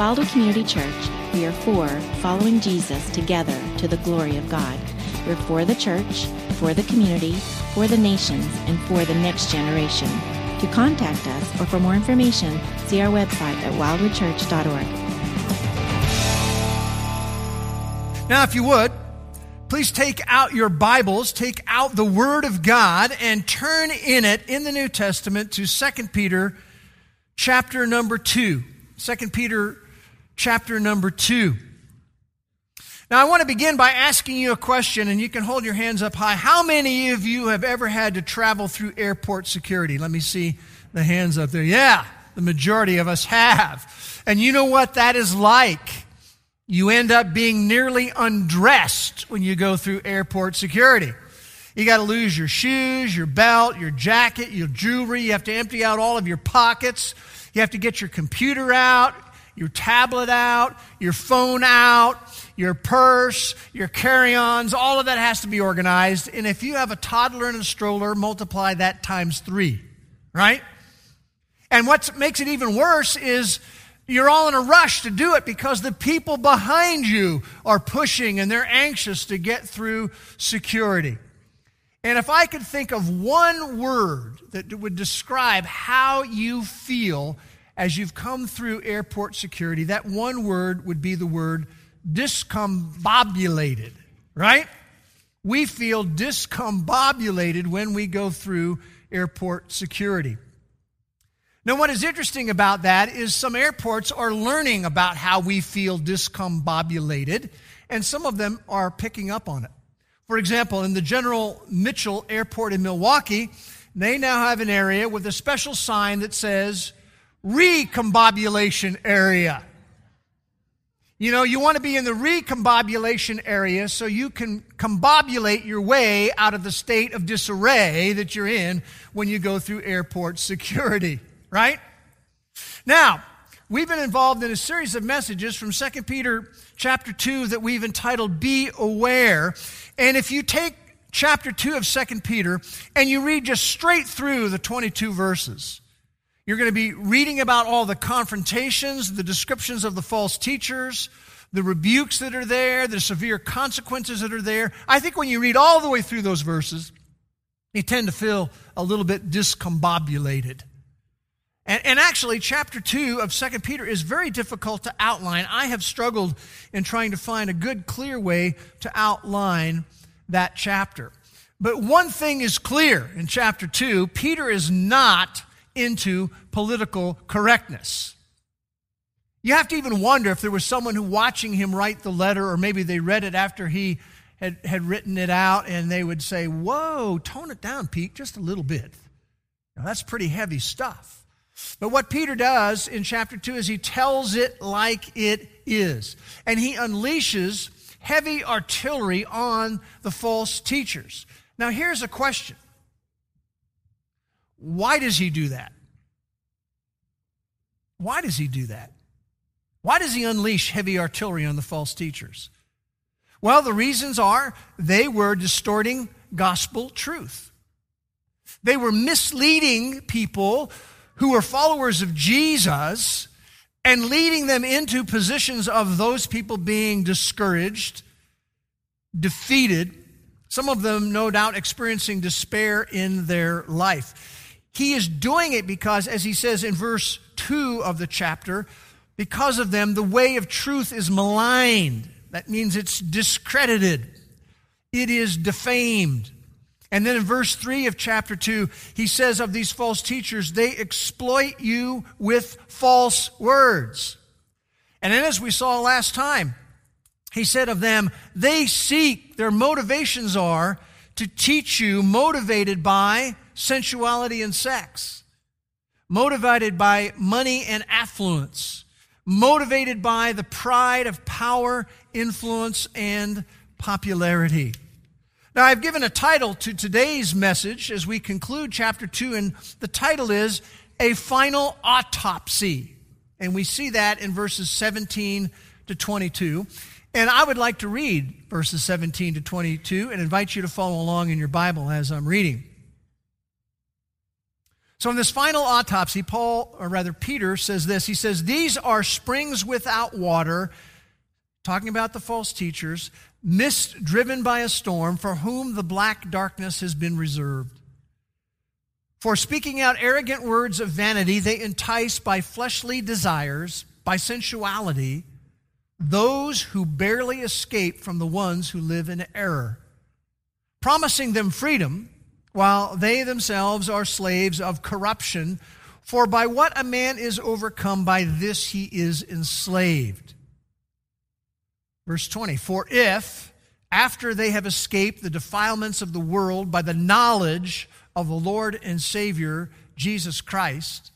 Wildwood Community Church, we are for following Jesus together to the glory of God. We're for the church, for the community, for the nations, and for the next generation. To contact us or for more information, see our website at wildwoodchurch.org. Now, if you would, please take out your Bibles, take out the Word of God, and turn in it in the New Testament to 2 Peter chapter number 2. 2 Peter chapter number 2. Now, I want to begin by asking you a question, and you can hold your hands up high. How many of you have ever had to travel through airport security? Let me see the hands up there. Yeah, the majority of us have. And you know what that is like? You end up being nearly undressed when you go through airport security. You got to lose your shoes, your belt, your jacket, your jewelry. You have to empty out all of your pockets. You have to get your computer out, your tablet out, your phone out, your purse, your carry ons. All of that has to be organized. And if you have a toddler and a stroller, multiply that times three, right? And what makes it even worse is you're all in a rush to do it because the people behind you are pushing and they're anxious to get through security. And if I could think of one word that would describe how you feel as you've come through airport security, that one word would be the word discombobulated, right? We feel discombobulated when we go through airport security. Now, what is interesting about that is some airports are learning about how we feel discombobulated, and some of them are picking up on it. For example, in the General Mitchell Airport in Milwaukee, they now have an area with a special sign that says recombobulation area. You know, you want to be in the recombobulation area so you can combobulate your way out of the state of disarray that you're in when you go through airport security right? Now, we've been involved in a series of messages from 2 Peter chapter 2 that we've entitled Be Aware. And if you take chapter 2 of 2 Peter and you read just straight through the 22 verses, you're going to be reading about all the confrontations, the descriptions of the false teachers, the rebukes that are there, the severe consequences that are there. I think when you read all the way through those verses, you tend to feel a little bit discombobulated. And, and, actually, chapter 2 of 2 Peter is very difficult to outline. I have struggled in trying to find a good, clear way to outline that chapter. But one thing is clear in chapter 2 Peter is not into political correctness. You have to even wonder if there was someone who watching him write the letter, or maybe they read it after he had, had written it out, and they would say, Whoa, tone it down, Pete, just a little bit. Now, that's pretty heavy stuff. But what Peter does in chapter 2 is he tells it like it is. And he unleashes heavy artillery on the false teachers. Now, here's a question Why does he do that? Why does he do that? Why does he unleash heavy artillery on the false teachers? Well, the reasons are they were distorting gospel truth. They were misleading people who were followers of Jesus and leading them into positions of those people being discouraged, defeated, some of them, no doubt, experiencing despair in their life. He is doing it because, as he says in verse 2 of the chapter, because of them, the way of truth is maligned. That means it's discredited, it is defamed. And then in verse 3 of chapter 2, he says of these false teachers, they exploit you with false words. And then, as we saw last time, he said of them, they seek, their motivations are to teach you, motivated by sensuality and sex, motivated by money and affluence, motivated by the pride of power, influence, and popularity. Now, I've given a title to today's message as we conclude chapter 2, and the title is A Final Autopsy. And we see that in verses 17 to 22. And I would like to read verses 17 to 22 and invite you to follow along in your Bible as I'm reading. So, in this final autopsy, Paul, or rather Peter, says this. He says, These are springs without water, talking about the false teachers, mist driven by a storm, for whom the black darkness has been reserved. For speaking out arrogant words of vanity, they entice by fleshly desires, by sensuality, those who barely escape from the ones who live in error, promising them freedom while they themselves are slaves of corruption. For by what a man is overcome, by this he is enslaved. Verse 20 For if, after they have escaped the defilements of the world by the knowledge of the Lord and Savior, Jesus Christ,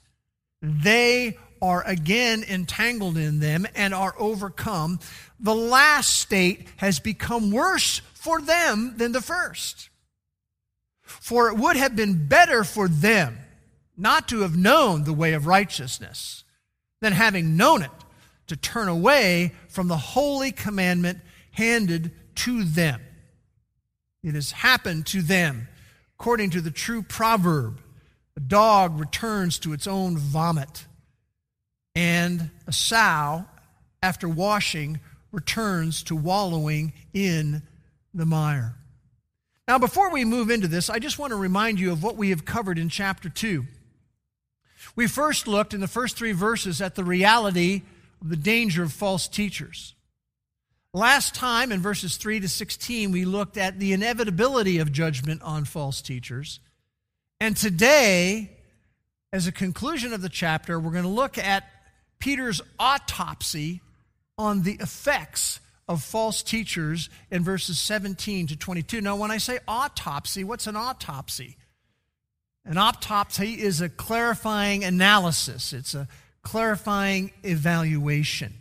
they are again entangled in them and are overcome. The last state has become worse for them than the first. For it would have been better for them not to have known the way of righteousness than having known it to turn away from the holy commandment handed to them. It has happened to them According to the true proverb, a dog returns to its own vomit, and a sow, after washing, returns to wallowing in the mire. Now, before we move into this, I just want to remind you of what we have covered in chapter 2. We first looked in the first three verses at the reality of the danger of false teachers. Last time, in verses 3 to 16, we looked at the inevitability of judgment on false teachers. And today, as a conclusion of the chapter, we're going to look at Peter's autopsy on the effects of false teachers in verses 17 to 22. Now, when I say autopsy, what's an autopsy? An autopsy is a clarifying analysis, it's a clarifying evaluation.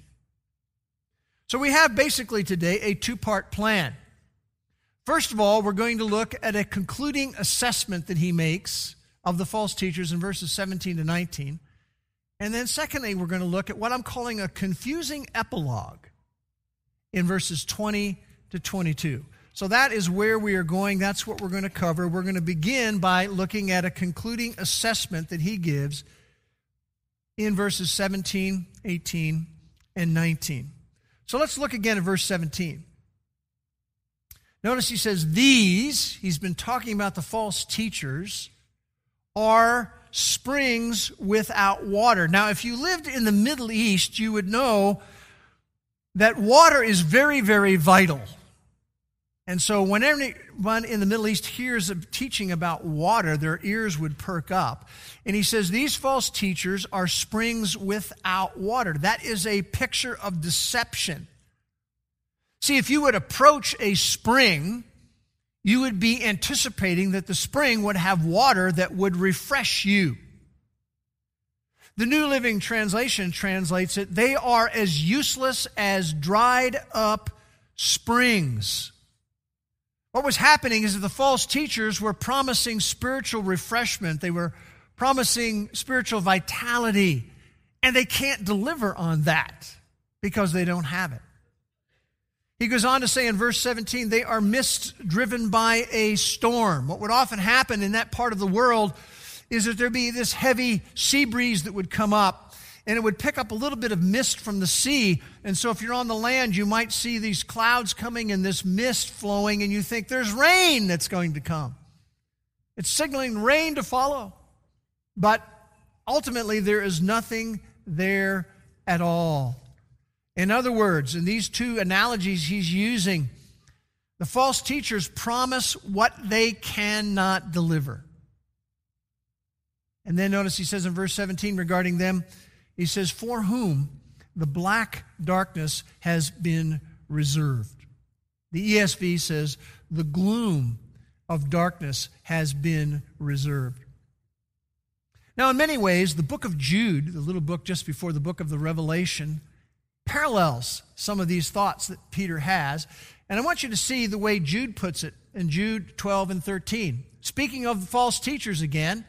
So we have basically today a two part plan. First of all, we're going to look at a concluding assessment that he makes of the false teachers in verses 17 to 19. And then, secondly, we're going to look at what I'm calling a confusing epilogue in verses 20 to 22. So that is where we are going. That's what we're going to cover. We're going to begin by looking at a concluding assessment that he gives in verses 17, 18, and 19. So let's look again at verse 17. Notice he says, These, he's been talking about the false teachers, are springs without water. Now, if you lived in the Middle East, you would know that water is very, very vital. And so, when anyone in the Middle East hears a teaching about water, their ears would perk up. And he says, These false teachers are springs without water. That is a picture of deception. See, if you would approach a spring, you would be anticipating that the spring would have water that would refresh you. The New Living Translation translates it, they are as useless as dried up springs. What was happening is that the false teachers were promising spiritual refreshment, they were promising spiritual vitality, and they can't deliver on that because they don't have it. He goes on to say in verse 17, they are mist driven by a storm. What would often happen in that part of the world is that there'd be this heavy sea breeze that would come up and it would pick up a little bit of mist from the sea. And so if you're on the land, you might see these clouds coming and this mist flowing, and you think there's rain that's going to come. It's signaling rain to follow. But ultimately, there is nothing there at all. In other words, in these two analogies he's using, the false teachers promise what they cannot deliver. And then notice he says in verse 17 regarding them, he says, For whom the black darkness has been reserved. The ESV says, The gloom of darkness has been reserved. Now, in many ways, the book of Jude, the little book just before the book of the Revelation, parallels some of these thoughts that Peter has. And I want you to see the way Jude puts it in Jude 12 and 13. Speaking of the false teachers again,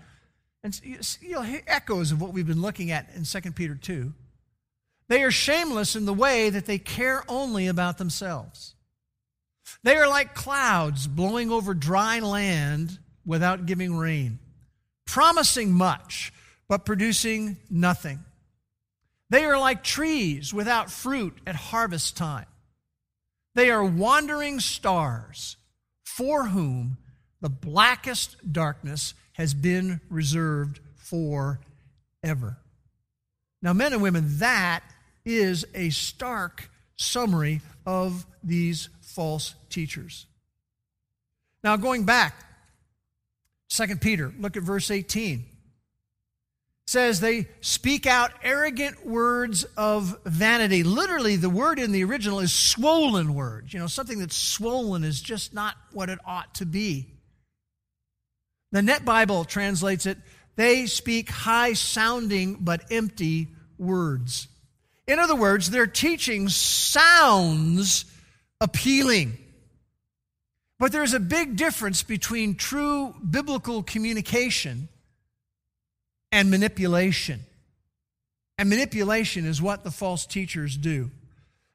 and you'll hear echoes of what we've been looking at in 2 Peter 2. They are shameless in the way that they care only about themselves. They are like clouds blowing over dry land without giving rain. promising much, but producing nothing. They are like trees without fruit at harvest time. They are wandering stars for whom the blackest darkness has been reserved forever. Now, men and women, that is a stark summary of these false teachers. Now, going back, 2 Peter, look at verse 18 says they speak out arrogant words of vanity. Literally, the word in the original is swollen words. You know, something that's swollen is just not what it ought to be. The Net Bible translates it they speak high sounding but empty words. In other words, their teaching sounds appealing. But there's a big difference between true biblical communication and manipulation. And manipulation is what the false teachers do.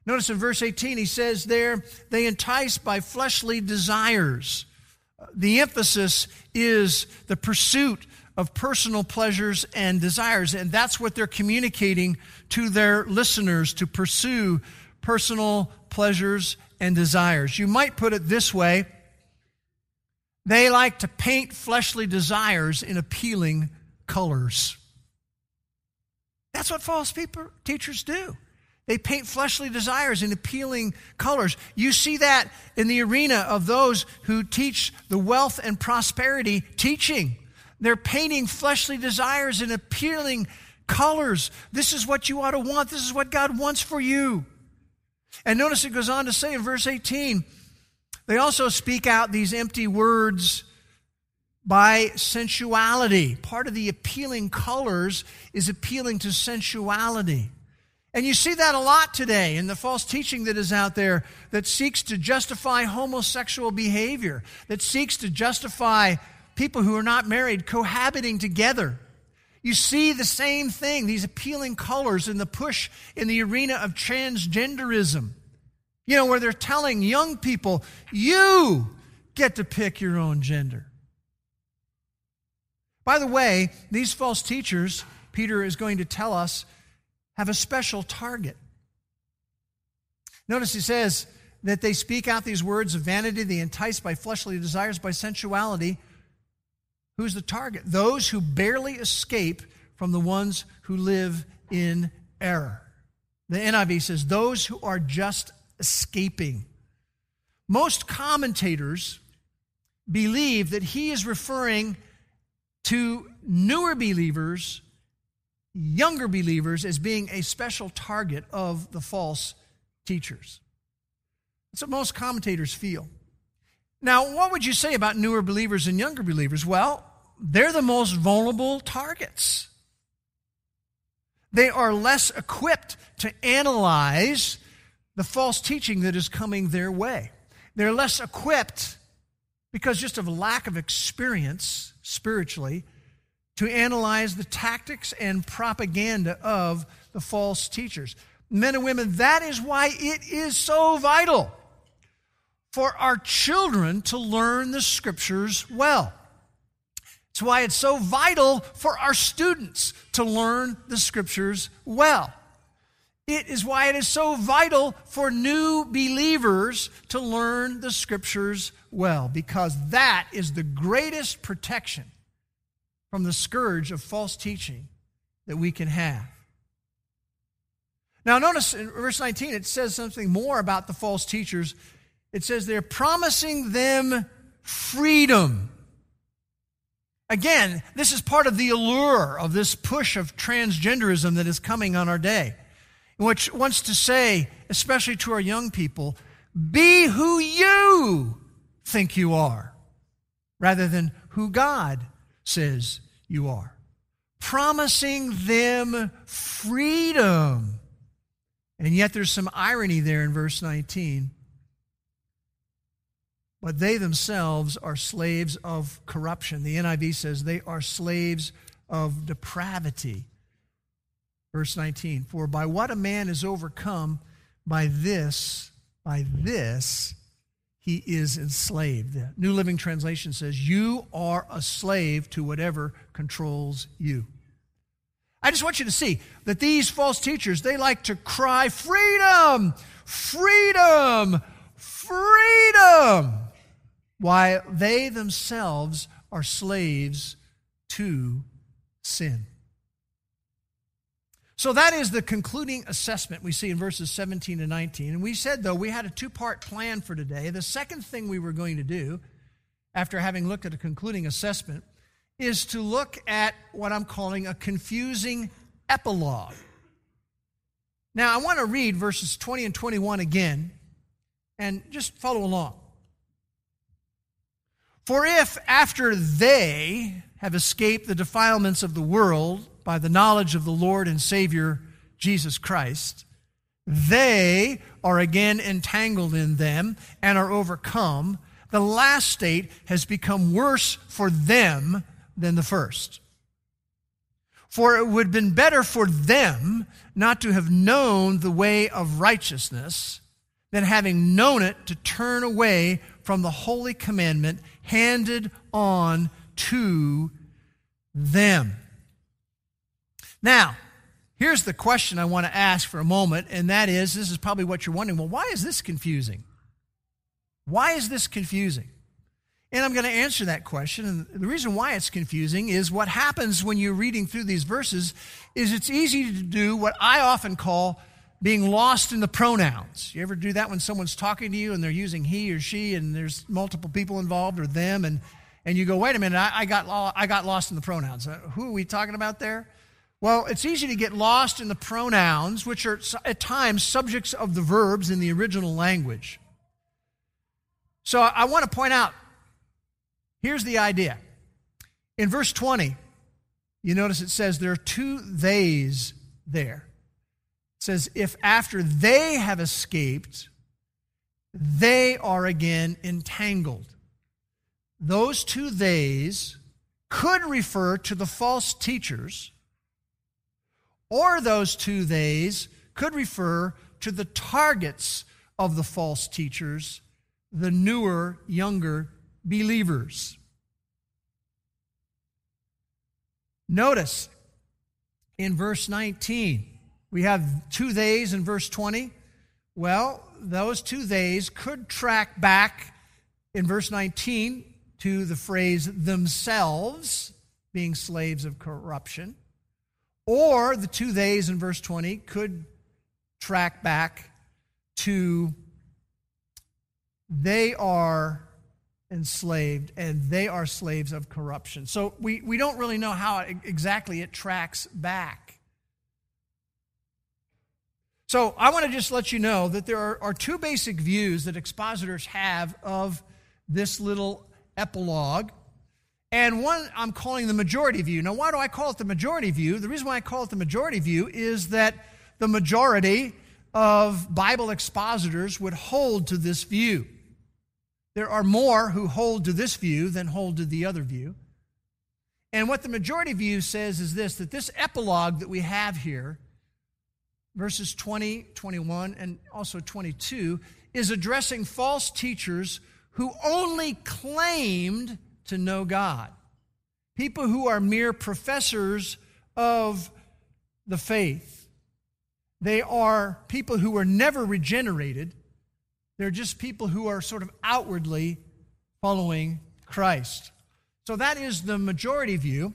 Notice in verse 18, he says there, they entice by fleshly desires. The emphasis is the pursuit of personal pleasures and desires, and that's what they're communicating to their listeners to pursue personal pleasures and desires. You might put it this way they like to paint fleshly desires in appealing colors. That's what false people, teachers do. They paint fleshly desires in appealing colors. You see that in the arena of those who teach the wealth and prosperity teaching. They're painting fleshly desires in appealing colors. This is what you ought to want. This is what God wants for you. And notice it goes on to say in verse 18, they also speak out these empty words by sensuality. Part of the appealing colors is appealing to sensuality. And you see that a lot today in the false teaching that is out there that seeks to justify homosexual behavior, that seeks to justify people who are not married cohabiting together. You see the same thing, these appealing colors in the push in the arena of transgenderism. You know, where they're telling young people, you get to pick your own gender. By the way, these false teachers, Peter is going to tell us, have a special target. Notice he says that they speak out these words of vanity, they entice by fleshly desires, by sensuality. Who's the target? Those who barely escape from the ones who live in error. The NIV says, those who are just escaping. Most commentators believe that he is referring to newer believers, younger believers, as being a special target of the false teachers. That's what most commentators feel. Now, what would you say about newer believers and younger believers? Well, they're the most vulnerable targets. They are less equipped to analyze the false teaching that is coming their way. They're less equipped because just of lack of experience spiritually to analyze the tactics and propaganda of the false teachers. Men and women, that is why it is so vital for our children to learn the scriptures well. It's why it's so vital for our students to learn the scriptures well. It is why it is so vital for new believers to learn the scriptures well, because that is the greatest protection from the scourge of false teaching that we can have. Now, notice in verse 19, it says something more about the false teachers. It says they're promising them freedom. Again, this is part of the allure of this push of transgenderism that is coming on our day which wants to say, especially to our young people, be who you think you are, rather than who God says you are. Promising them freedom. And yet there's some irony there in verse 19. But they themselves are slaves of corruption. The NIV says they are slaves of depravity. Verse 19 For by what a man is overcome, by this, by this, he is enslaved. The New Living Translation says, You are a slave to whatever controls you. I just want you to see that these false teachers, they like to cry, Freedom! Freedom! Freedom! While they themselves are slaves to sin. So that is the concluding assessment we see in verses 17 and 19. And we said, though, we had a two part plan for today. The second thing we were going to do, after having looked at a concluding assessment, is to look at what I'm calling a confusing epilogue. Now, I want to read verses 20 and 21 again and just follow along. For if after they have escaped the defilements of the world, by the knowledge of the Lord and Savior Jesus Christ, they are again entangled in them and are overcome. The last state has become worse for them than the first. For it would have been better for them not to have known the way of righteousness than having known it to turn away from the holy commandment handed on to them. Now, here's the question I want to ask for a moment, and that is this is probably what you're wondering well, why is this confusing? Why is this confusing? And I'm going to answer that question. And the reason why it's confusing is what happens when you're reading through these verses is it's easy to do what I often call being lost in the pronouns. You ever do that when someone's talking to you and they're using he or she and there's multiple people involved or them and, and you go, wait a minute, I, I got, I got lost in the pronouns. Uh, who are we talking about there? Well, it's easy to get lost in the pronouns, which are at times subjects of the verbs in the original language. So I want to point out here's the idea. In verse 20, you notice it says there are two theys there. It says, if after they have escaped, they are again entangled. Those two theys could refer to the false teachers or those two theys could refer to the targets of the false teachers, the newer, younger believers. Notice in verse 19, we have two theys in verse 20. Well, those two theys could track back in verse 19 to the phrase themselves being slaves of corruption. Or the two theys in verse 20 could track back to they are enslaved and they are slaves of corruption. So we, we don't really know how it, exactly it tracks back. So I want to just let you know that there are, are two basic views that expositors have of this little epilogue and one I'm calling the majority view. Now, why do I call it the majority view? The reason why I call it the majority view is that the majority of Bible expositors would hold to this view. There are more who hold to this view than hold to the other view. And what the majority view says is this that this epilogue that we have here, verses 20, 21, and also 22, is addressing false teachers who only claimed to know God. People who are mere professors of the faith. They are people who are never regenerated. They're just people who are sort of outwardly following Christ. So that is the majority view.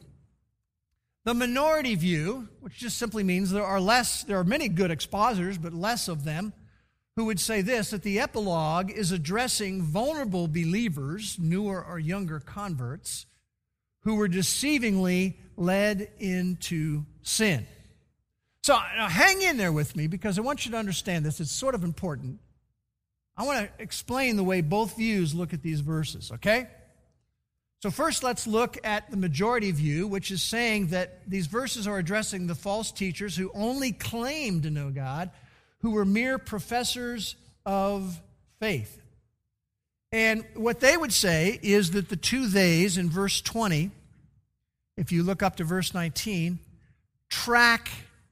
The minority view, which just simply means there are less, there are many good expositors, but less of them who would say this that the epilogue is addressing vulnerable believers, newer or younger converts, who were deceivingly led into sin. So hang in there with me because I want you to understand this. It's sort of important. I want to explain the way both views look at these verses, okay? So, first, let's look at the majority view, which is saying that these verses are addressing the false teachers who only claim to know God who were mere professors of faith. And what they would say is that the two theys in verse 20, if you look up to verse 19, track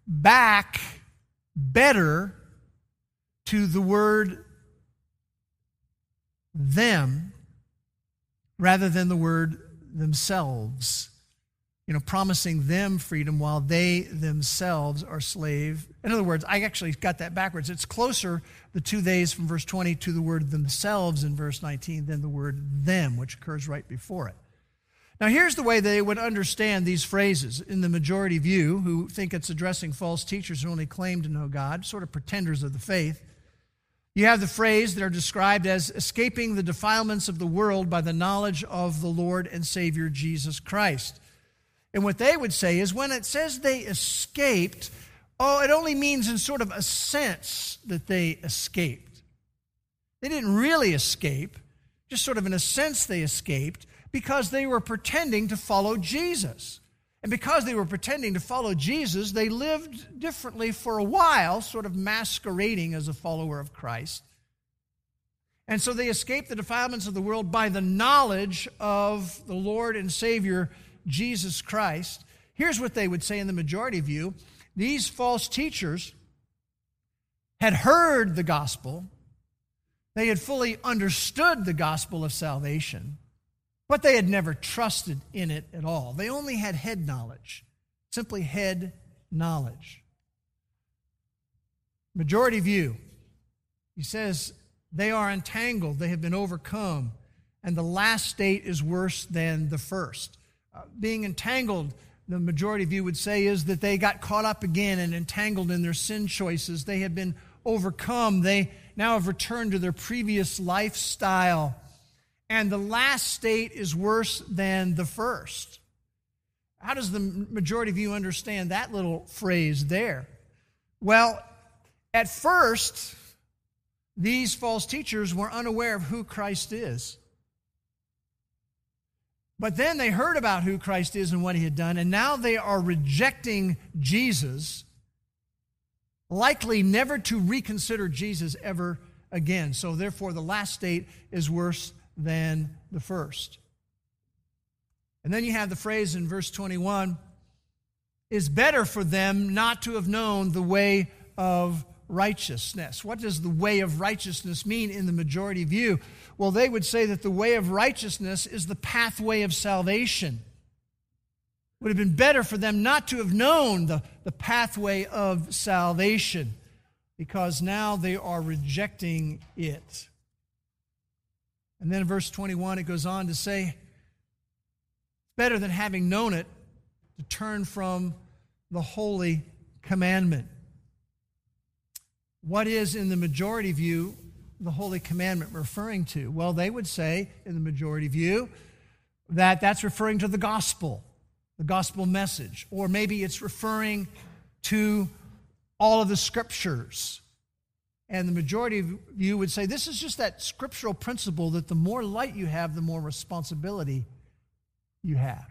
back better to the word them rather than the word themselves. You know, promising them freedom while they themselves are slave. In other words, I actually got that backwards. It's closer, the two days from verse 20, to the word themselves in verse 19 than the word them, which occurs right before it. Now, here's the way they would understand these phrases in the majority view, who think it's addressing false teachers who only claim to know God, sort of pretenders of the faith. You have the phrase that are described as escaping the defilements of the world by the knowledge of the Lord and Savior Jesus Christ. And what they would say is when it says they escaped, oh, it only means in sort of a sense that they escaped. They didn't really escape, just sort of in a sense they escaped because they were pretending to follow Jesus. And because they were pretending to follow Jesus, they lived differently for a while, sort of masquerading as a follower of Christ. And so they escaped the defilements of the world by the knowledge of the Lord and Savior Jesus Christ. Here's what they would say in the majority view these false teachers had heard the gospel, they had fully understood the gospel of salvation, but they had never trusted in it at all. They only had head knowledge, simply head knowledge. Majority view, he says, they are entangled, they have been overcome, and the last state is worse than the first. Being entangled, the majority of you would say, is that they got caught up again and entangled in their sin choices. They have been overcome. They now have returned to their previous lifestyle and the last state is worse than the first. How does the majority of you understand that little phrase there? Well, at first, these false teachers were unaware of who Christ is. But then they heard about who Christ is and what he had done, and now they are rejecting Jesus, likely never to reconsider Jesus ever again. So, therefore, the last state is worse than the first. And then you have the phrase in verse 21 is better for them not to have known the way of righteousness. What does the way of righteousness mean in the majority view? Well, they would say that the way of righteousness is the pathway of salvation. It would have been better for them not to have known the, the pathway of salvation because now they are rejecting it. And then in verse 21, it goes on to say, it's better than having known it to turn from the holy commandment. What is, in the majority view, the holy commandment referring to? Well, they would say, in the majority view, that that's referring to the gospel, the gospel message. Or maybe it's referring to all of the scriptures and the majority of you would say this is just that scriptural principle that the more light you have, the more responsibility you have.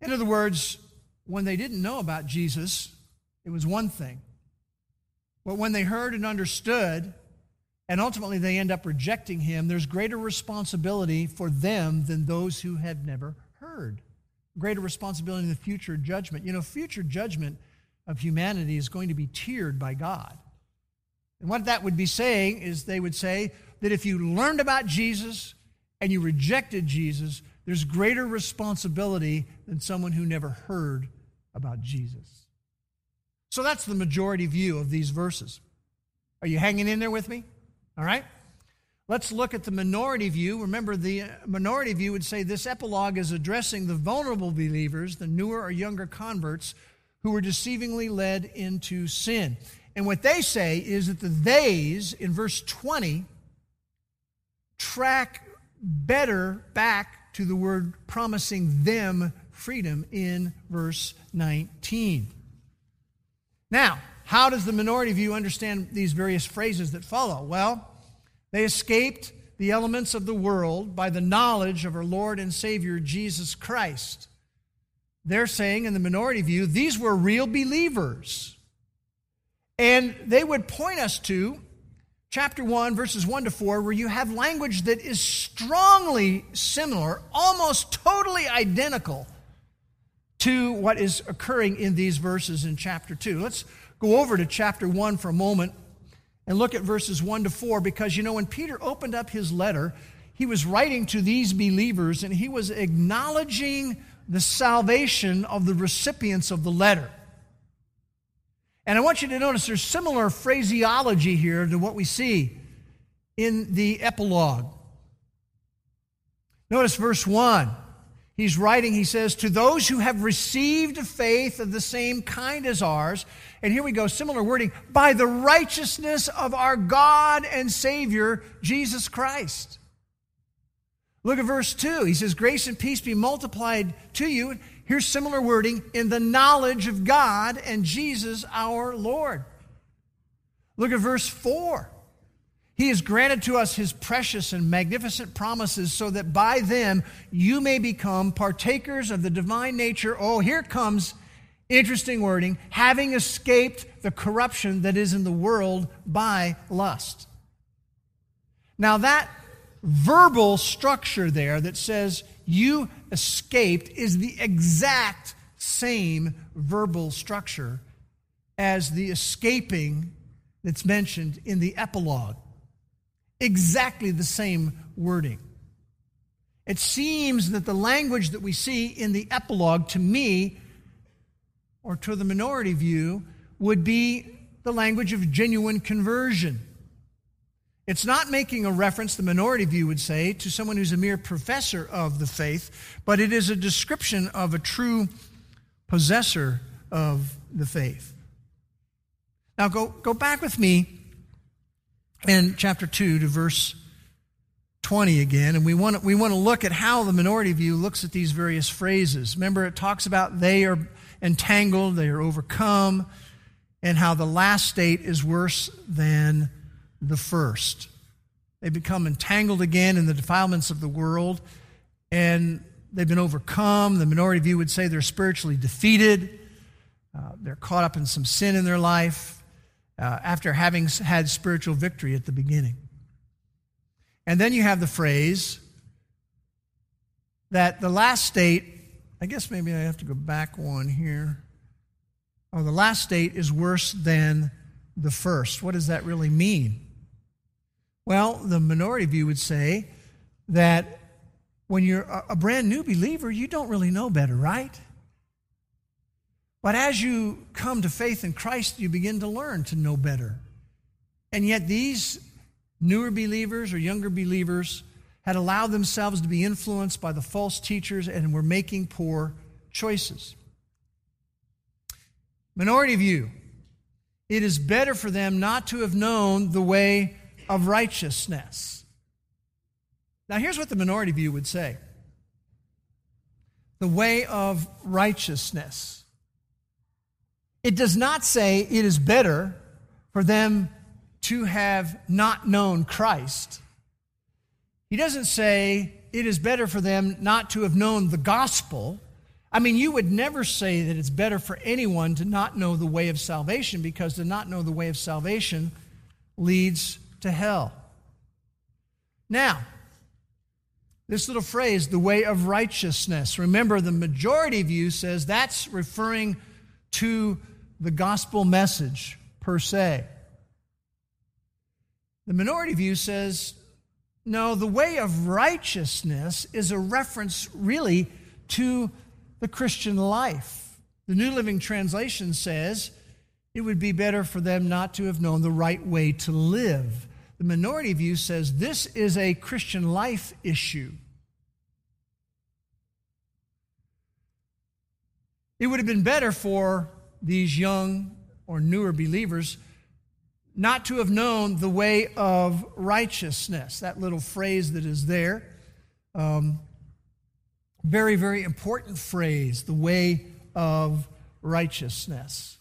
In other words, when they didn't know about Jesus, it was one thing. But when they heard and understood, and ultimately they end up rejecting him, there's greater responsibility for them than those who have never heard. Greater responsibility in the future judgment. You know, future judgment of humanity is going to be tiered by God. And what that would be saying is they would say that if you learned about Jesus and you rejected Jesus, there's greater responsibility than someone who never heard about Jesus. So that's the majority view of these verses. Are you hanging in there with me? All right? Let's look at the minority view. Remember, the minority view would say this epilogue is addressing the vulnerable believers, the newer or younger converts who were deceivingly led into sin. And what they say is that the theys in verse 20 track better back to the word promising them freedom in verse 19. Now, how does the minority view understand these various phrases that follow? Well, they escaped the elements of the world by the knowledge of our Lord and Savior Jesus Christ. They're saying in the minority view, these were real believers and they would point us to chapter 1, verses 1 to 4, where you have language that is strongly similar, almost totally identical to what is occurring in these verses in chapter 2. Let's go over to chapter 1 for a moment and look at verses 1 to 4 because you know, when Peter opened up his letter, he was writing to these believers and he was acknowledging the salvation of the recipients of the letter. And I want you to notice there's similar phraseology here to what we see in the epilogue. Notice verse 1. He's writing, he says, to those who have received a faith of the same kind as ours. And here we go, similar wording, by the righteousness of our God and Savior, Jesus Christ. Look at verse 2. He says, Grace and peace be multiplied to you. Here's similar wording in the knowledge of God and Jesus our Lord. Look at verse 4. He has granted to us his precious and magnificent promises so that by them you may become partakers of the divine nature. Oh, here comes interesting wording having escaped the corruption that is in the world by lust. Now, that verbal structure there that says you escaped is the exact same verbal structure as the escaping that's mentioned in the epilogue. Exactly the same wording. It seems that the language that we see in the epilogue, to me, or to the minority view, would be the language of genuine conversion. It's not making a reference, the minority view would say, to someone who's a mere professor of the faith, but it is a description of a true possessor of the faith. Now, go, go back with me in chapter 2 to verse 20 again, and we want, to, we want to look at how the minority view looks at these various phrases. Remember, it talks about they are entangled, they are overcome, and how the last state is worse than the first. They become entangled again in the defilements of the world, and they've been overcome. The minority view would say they're spiritually defeated. Uh, they're caught up in some sin in their life uh, after having had spiritual victory at the beginning. And then you have the phrase that the last state, I guess maybe I have to go back one here. Oh, the last state is worse than the first. What does that really mean? Well, the minority view would say that when you're a brand new believer, you don't really know better, right? But as you come to faith in Christ, you begin to learn to know better. And yet, these newer believers or younger believers had allowed themselves to be influenced by the false teachers and were making poor choices. Minority view it is better for them not to have known the way of righteousness. Now, here's what the minority view would say the way of righteousness. It does not say it is better for them to have not known Christ. He doesn't say it is better for them not to have known the gospel. I mean, you would never say that it's better for anyone to not know the way of salvation because to not know the way of salvation leads to hell. Now, this little phrase, the way of righteousness, remember the majority view says that's referring to the gospel message per se. The minority view says, no, the way of righteousness is a reference really to the Christian life. The New Living Translation says it would be better for them not to have known the right way to live. The minority view says this is a Christian life issue. It would have been better for these young or newer believers not to have known the way of righteousness. That little phrase that is there. Um, very, very important phrase, the way of righteousness.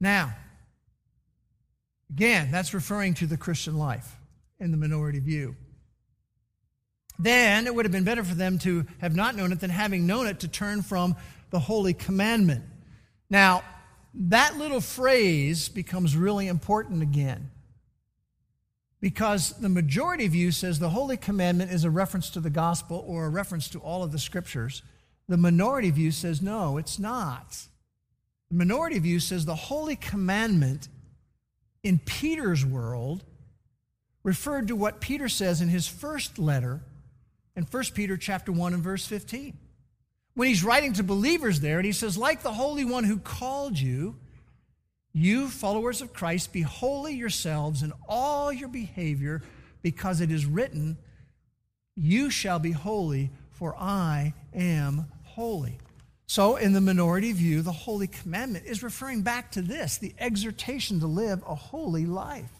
Now, again, that's referring to the Christian life in the minority view. Then it would have been better for them to have not known it than having known it to turn from the holy commandment. Now, that little phrase becomes really important again because the majority view says the holy commandment is a reference to the gospel or a reference to all of the scriptures. The minority view says no, it's not. The minority view says the holy commandment in Peter's world referred to what Peter says in his first letter in 1 Peter chapter 1 and verse 15. When he's writing to believers there, and he says, like the Holy One who called you, you, followers of Christ, be holy yourselves in all your behavior, because it is written, You shall be holy, for I am holy. So, in the minority view, the holy commandment is referring back to this the exhortation to live a holy life.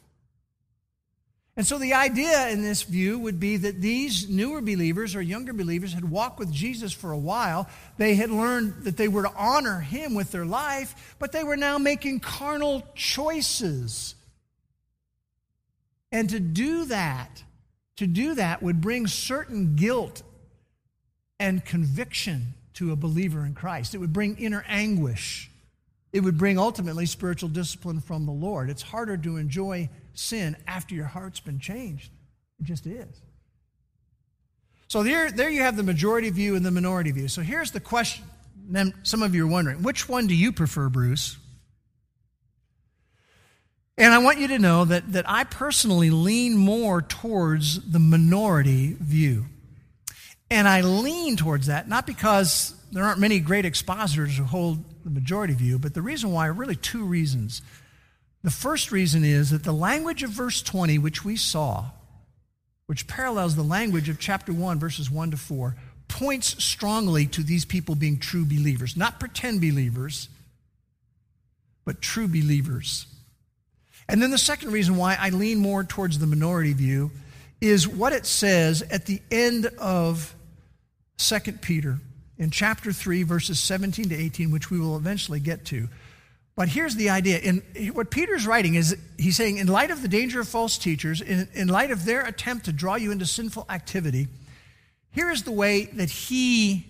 And so the idea in this view would be that these newer believers or younger believers had walked with Jesus for a while. They had learned that they were to honor him with their life, but they were now making carnal choices. And to do that, to do that would bring certain guilt and conviction to a believer in Christ. It would bring inner anguish. It would bring ultimately spiritual discipline from the Lord. It's harder to enjoy sin after your heart's been changed. It just is. So there, there you have the majority view and the minority view. So here's the question. Some of you are wondering, which one do you prefer, Bruce? And I want you to know that, that I personally lean more towards the minority view. And I lean towards that, not because there aren't many great expositors who hold the majority view, but the reason why are really two reasons. The first reason is that the language of verse 20, which we saw, which parallels the language of chapter 1, verses 1 to 4, points strongly to these people being true believers, not pretend believers, but true believers. And then the second reason why I lean more towards the minority view is what it says at the end of 2 Peter in chapter 3, verses 17 to 18, which we will eventually get to. But here's the idea. In, what Peter's writing is he's saying, in light of the danger of false teachers, in, in light of their attempt to draw you into sinful activity, here is the way that he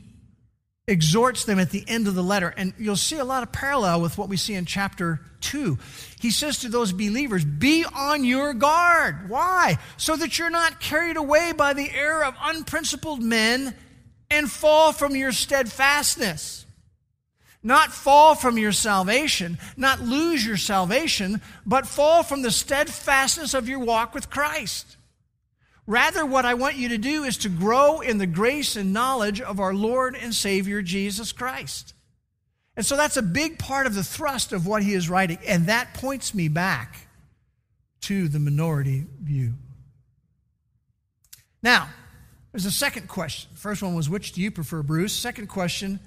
exhorts them at the end of the letter. And you'll see a lot of parallel with what we see in chapter 2. He says to those believers, Be on your guard. Why? So that you're not carried away by the error of unprincipled men and fall from your steadfastness not fall from your salvation, not lose your salvation, but fall from the steadfastness of your walk with Christ. Rather, what I want you to do is to grow in the grace and knowledge of our Lord and Savior Jesus Christ. And so that's a big part of the thrust of what he is writing. And that points me back to the minority view. Now, there's a second question. First one was, which do you prefer, Bruce? Second question,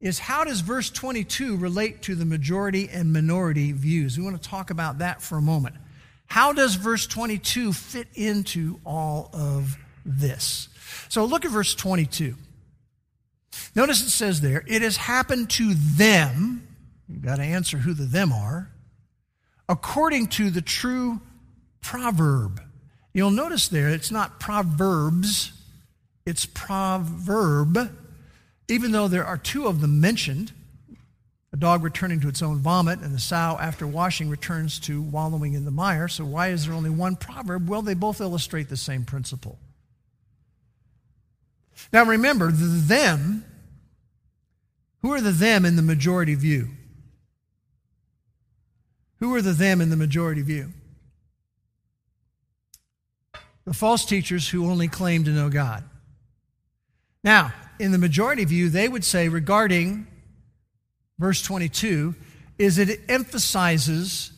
is how does verse 22 relate to the majority and minority views? We want to talk about that for a moment. How does verse 22 fit into all of this? So look at verse 22. Notice it says there, it has happened to them, you've got to answer who the them are, according to the true proverb. You'll notice there, it's not proverbs, it's proverb even though there are two of them mentioned a dog returning to its own vomit, and the sow, after washing, returns to wallowing in the mire. So, why is there only one proverb? Well, they both illustrate the same principle. Now, remember, the them, who are the them in the majority view? Who are the them in the majority view? The false teachers who only claim to know God. Now, in the majority view, they would say regarding verse 22 is it emphasizes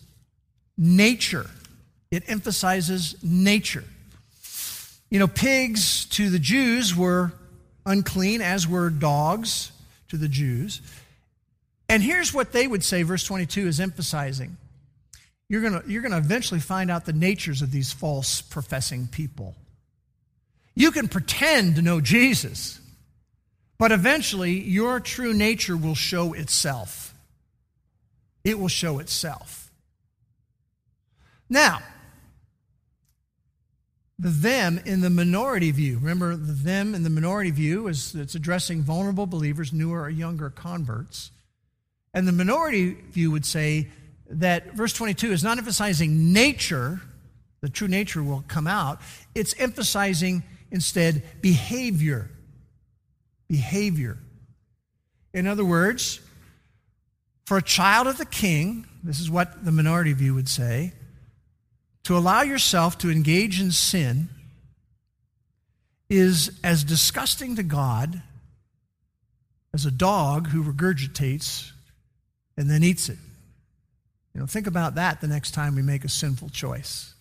nature. It emphasizes nature. You know, pigs to the Jews were unclean, as were dogs to the Jews. And here's what they would say, verse 22 is emphasizing. You're going you're going to eventually find out the natures of these false professing people. You can pretend to know Jesus, but eventually, your true nature will show itself. It will show itself. Now, the them in the minority view. Remember, the them in the minority view is it's addressing vulnerable believers, newer or younger converts. And the minority view would say that verse 22 is not emphasizing nature, the true nature will come out, it's emphasizing instead behavior behavior. In other words, for a child of the king, this is what the minority view would say, to allow yourself to engage in sin is as disgusting to God as a dog who regurgitates and then eats it. You know, think about that the next time we make a sinful choice.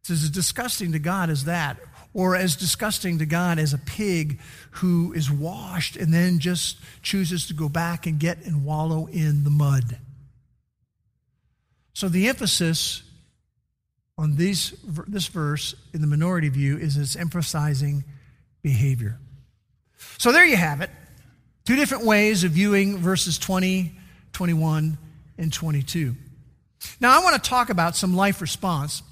It's as disgusting to God as that, or as disgusting to God as a pig who is washed and then just chooses to go back and get and wallow in the mud. So the emphasis on these, this verse in the minority view is it's emphasizing behavior. So there you have it. Two different ways of viewing verses 20, 21, and 22. Now, I want to talk about some life response.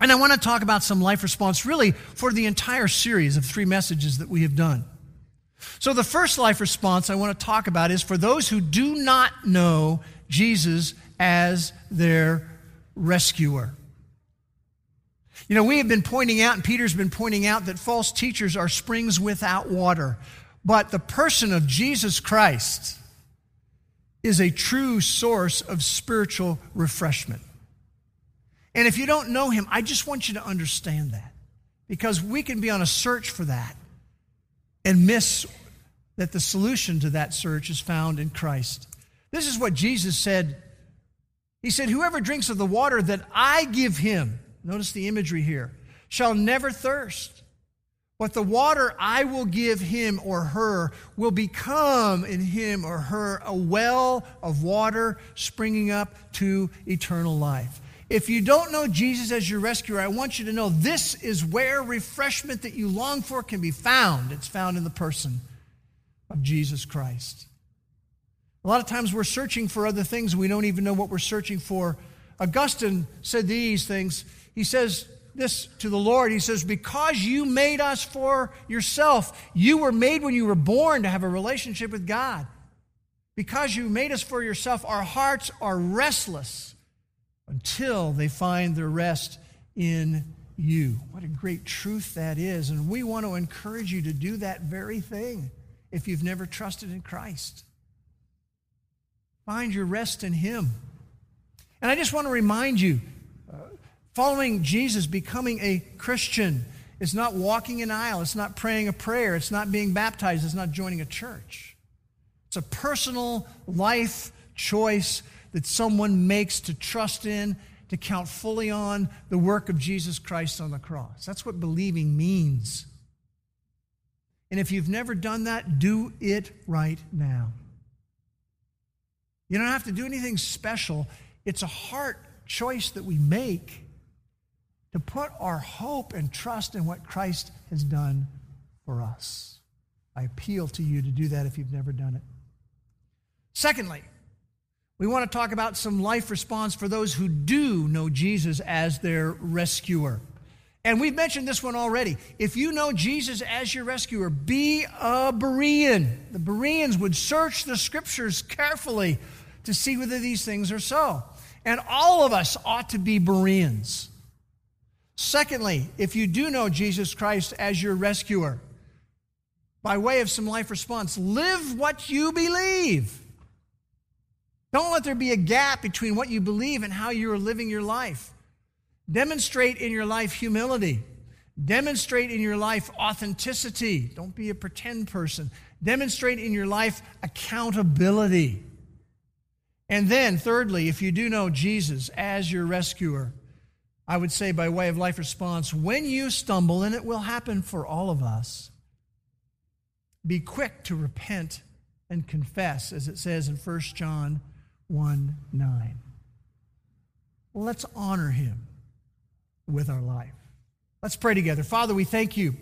And I want to talk about some life response really for the entire series of three messages that we have done. So, the first life response I want to talk about is for those who do not know Jesus as their rescuer. You know, we have been pointing out, and Peter's been pointing out, that false teachers are springs without water. But the person of Jesus Christ is a true source of spiritual refreshment. And if you don't know him, I just want you to understand that. Because we can be on a search for that and miss that the solution to that search is found in Christ. This is what Jesus said. He said, Whoever drinks of the water that I give him, notice the imagery here, shall never thirst. But the water I will give him or her will become in him or her a well of water springing up to eternal life. If you don't know Jesus as your rescuer, I want you to know this is where refreshment that you long for can be found. It's found in the person of Jesus Christ. A lot of times we're searching for other things we don't even know what we're searching for. Augustine said these things. He says, this to the Lord. He says, Because you made us for yourself, you were made when you were born to have a relationship with God. Because you made us for yourself, our hearts are restless until they find their rest in you. What a great truth that is. And we want to encourage you to do that very thing if you've never trusted in Christ. Find your rest in Him. And I just want to remind you uh, Following Jesus, becoming a Christian, is not walking an aisle, it's not praying a prayer, it's not being baptized, it's not joining a church. It's a personal life choice that someone makes to trust in, to count fully on the work of Jesus Christ on the cross. That's what believing means. And if you've never done that, do it right now. You don't have to do anything special. It's a heart choice that we make to put our hope and trust in what Christ has done for us. I appeal to you to do that if you've never done it. Secondly, we want to talk about some life response for those who do know Jesus as their rescuer. And we've mentioned this one already. If you know Jesus as your rescuer, be a Berean. The Bereans would search the scriptures carefully to see whether these things are so. And all of us ought to be Bereans. Secondly, if you do know Jesus Christ as your rescuer, by way of some life response, live what you believe. Don't let there be a gap between what you believe and how you are living your life. Demonstrate in your life humility. Demonstrate in your life authenticity. Don't be a pretend person. Demonstrate in your life accountability. And then, thirdly, if you do know Jesus as your rescuer, I would say, by way of life response, when you stumble, and it will happen for all of us, be quick to repent and confess, as it says in 1 John 1 9. Let's honor him with our life. Let's pray together. Father, we thank you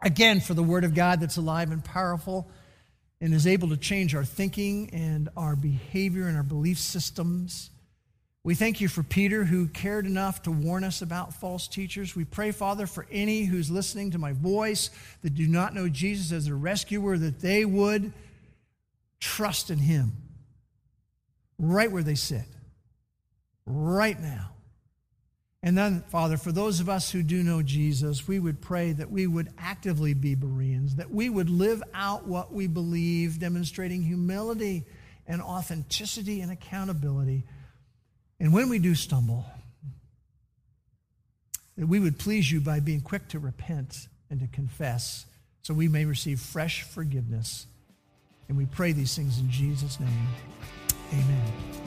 again for the word of God that's alive and powerful and is able to change our thinking and our behavior and our belief systems. We thank you for Peter, who cared enough to warn us about false teachers. We pray, Father, for any who's listening to my voice that do not know Jesus as a rescuer, that they would trust in him right where they sit, right now. And then, Father, for those of us who do know Jesus, we would pray that we would actively be Bereans, that we would live out what we believe, demonstrating humility and authenticity and accountability And when we do stumble, that we would please you by being quick to repent and to confess so we may receive fresh forgiveness. And we pray these things in Jesus' name. Amen.